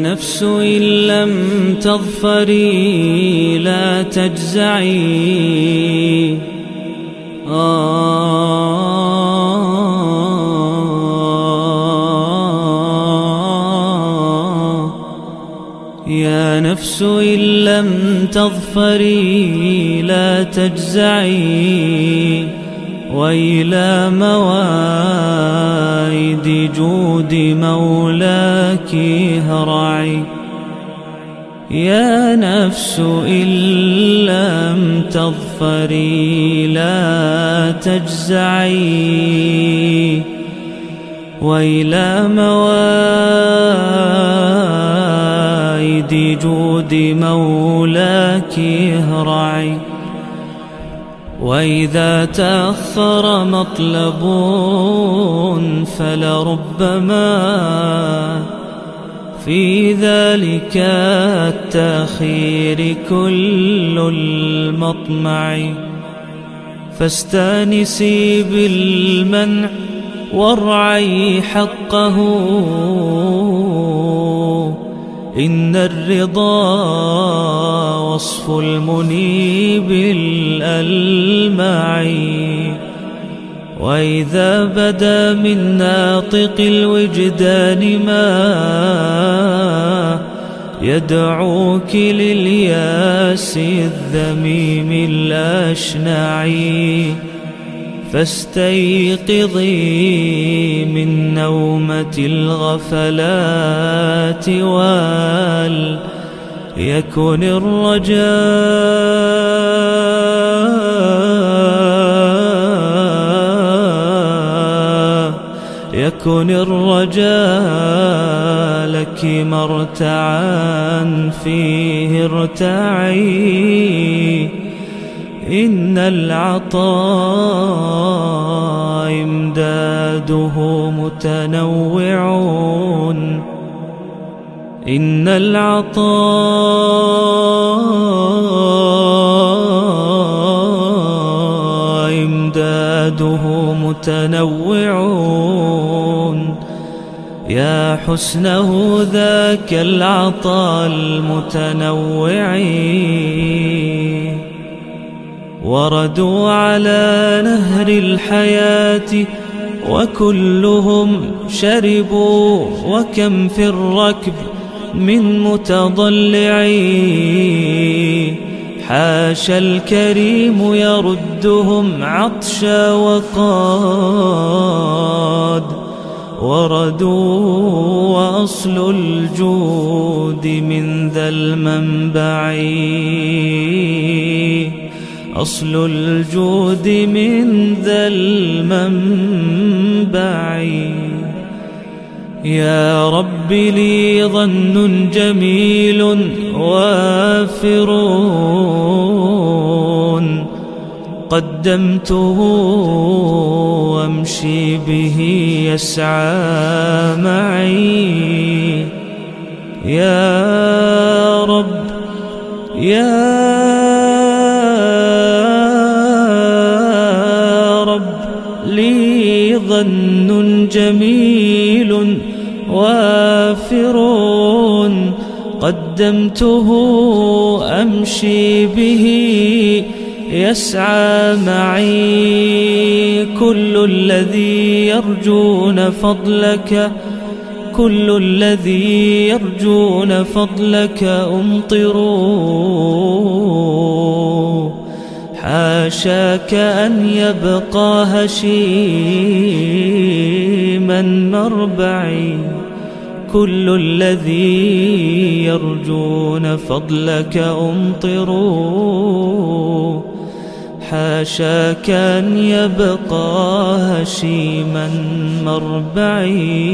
نفس إن لم تظفري لا تجزعي. يا نفس إن لم تظفري لا تجزعي. وإلى مواعيد جود مولاك هرعي. يا نفس إن لم تظفري لا تجزعي. وإلى مواعيد جود مولاك هرعي. وإذا تأخر مطلب فلربما في ذلك التأخير كل المطمع. فاستانسي بالمنع وارعي حقه. إن الرضا وصف المنيب الألمعي وإذا بدا من ناطق الوجدان ما يدعوك للياس الذميم الأشنعي فاستيقظي من نومة الغفلات وال يكن الرجاء يكن الرجاء لك مرتعا فيه ارتعي إن العطاء إمداده متنوعون. إن العطاء إمداده متنوعون. يا حسنه ذاك العطاء المتنوع وردوا على نهر الحياة وكلهم شربوا وكم في الركب من متضلع حاشا الكريم يردهم عطشا وقاد. وردوا وأصل الجود من ذا المنبع. أصل الجود من ذا المنبع. يا رب لي ظن جميل وافر قدمته وامشي به يسعى معي. يا رب يا ظن جميل وافر قدمته أمشي به يسعى معي كل الذي يرجون فضلك كل الذي يرجون فضلك أمطروا حاشاك أن يبقى هشيما مربعي كل الذي يرجون فضلك أمطروا. حاشاك أن يبقى هشيما مربعي.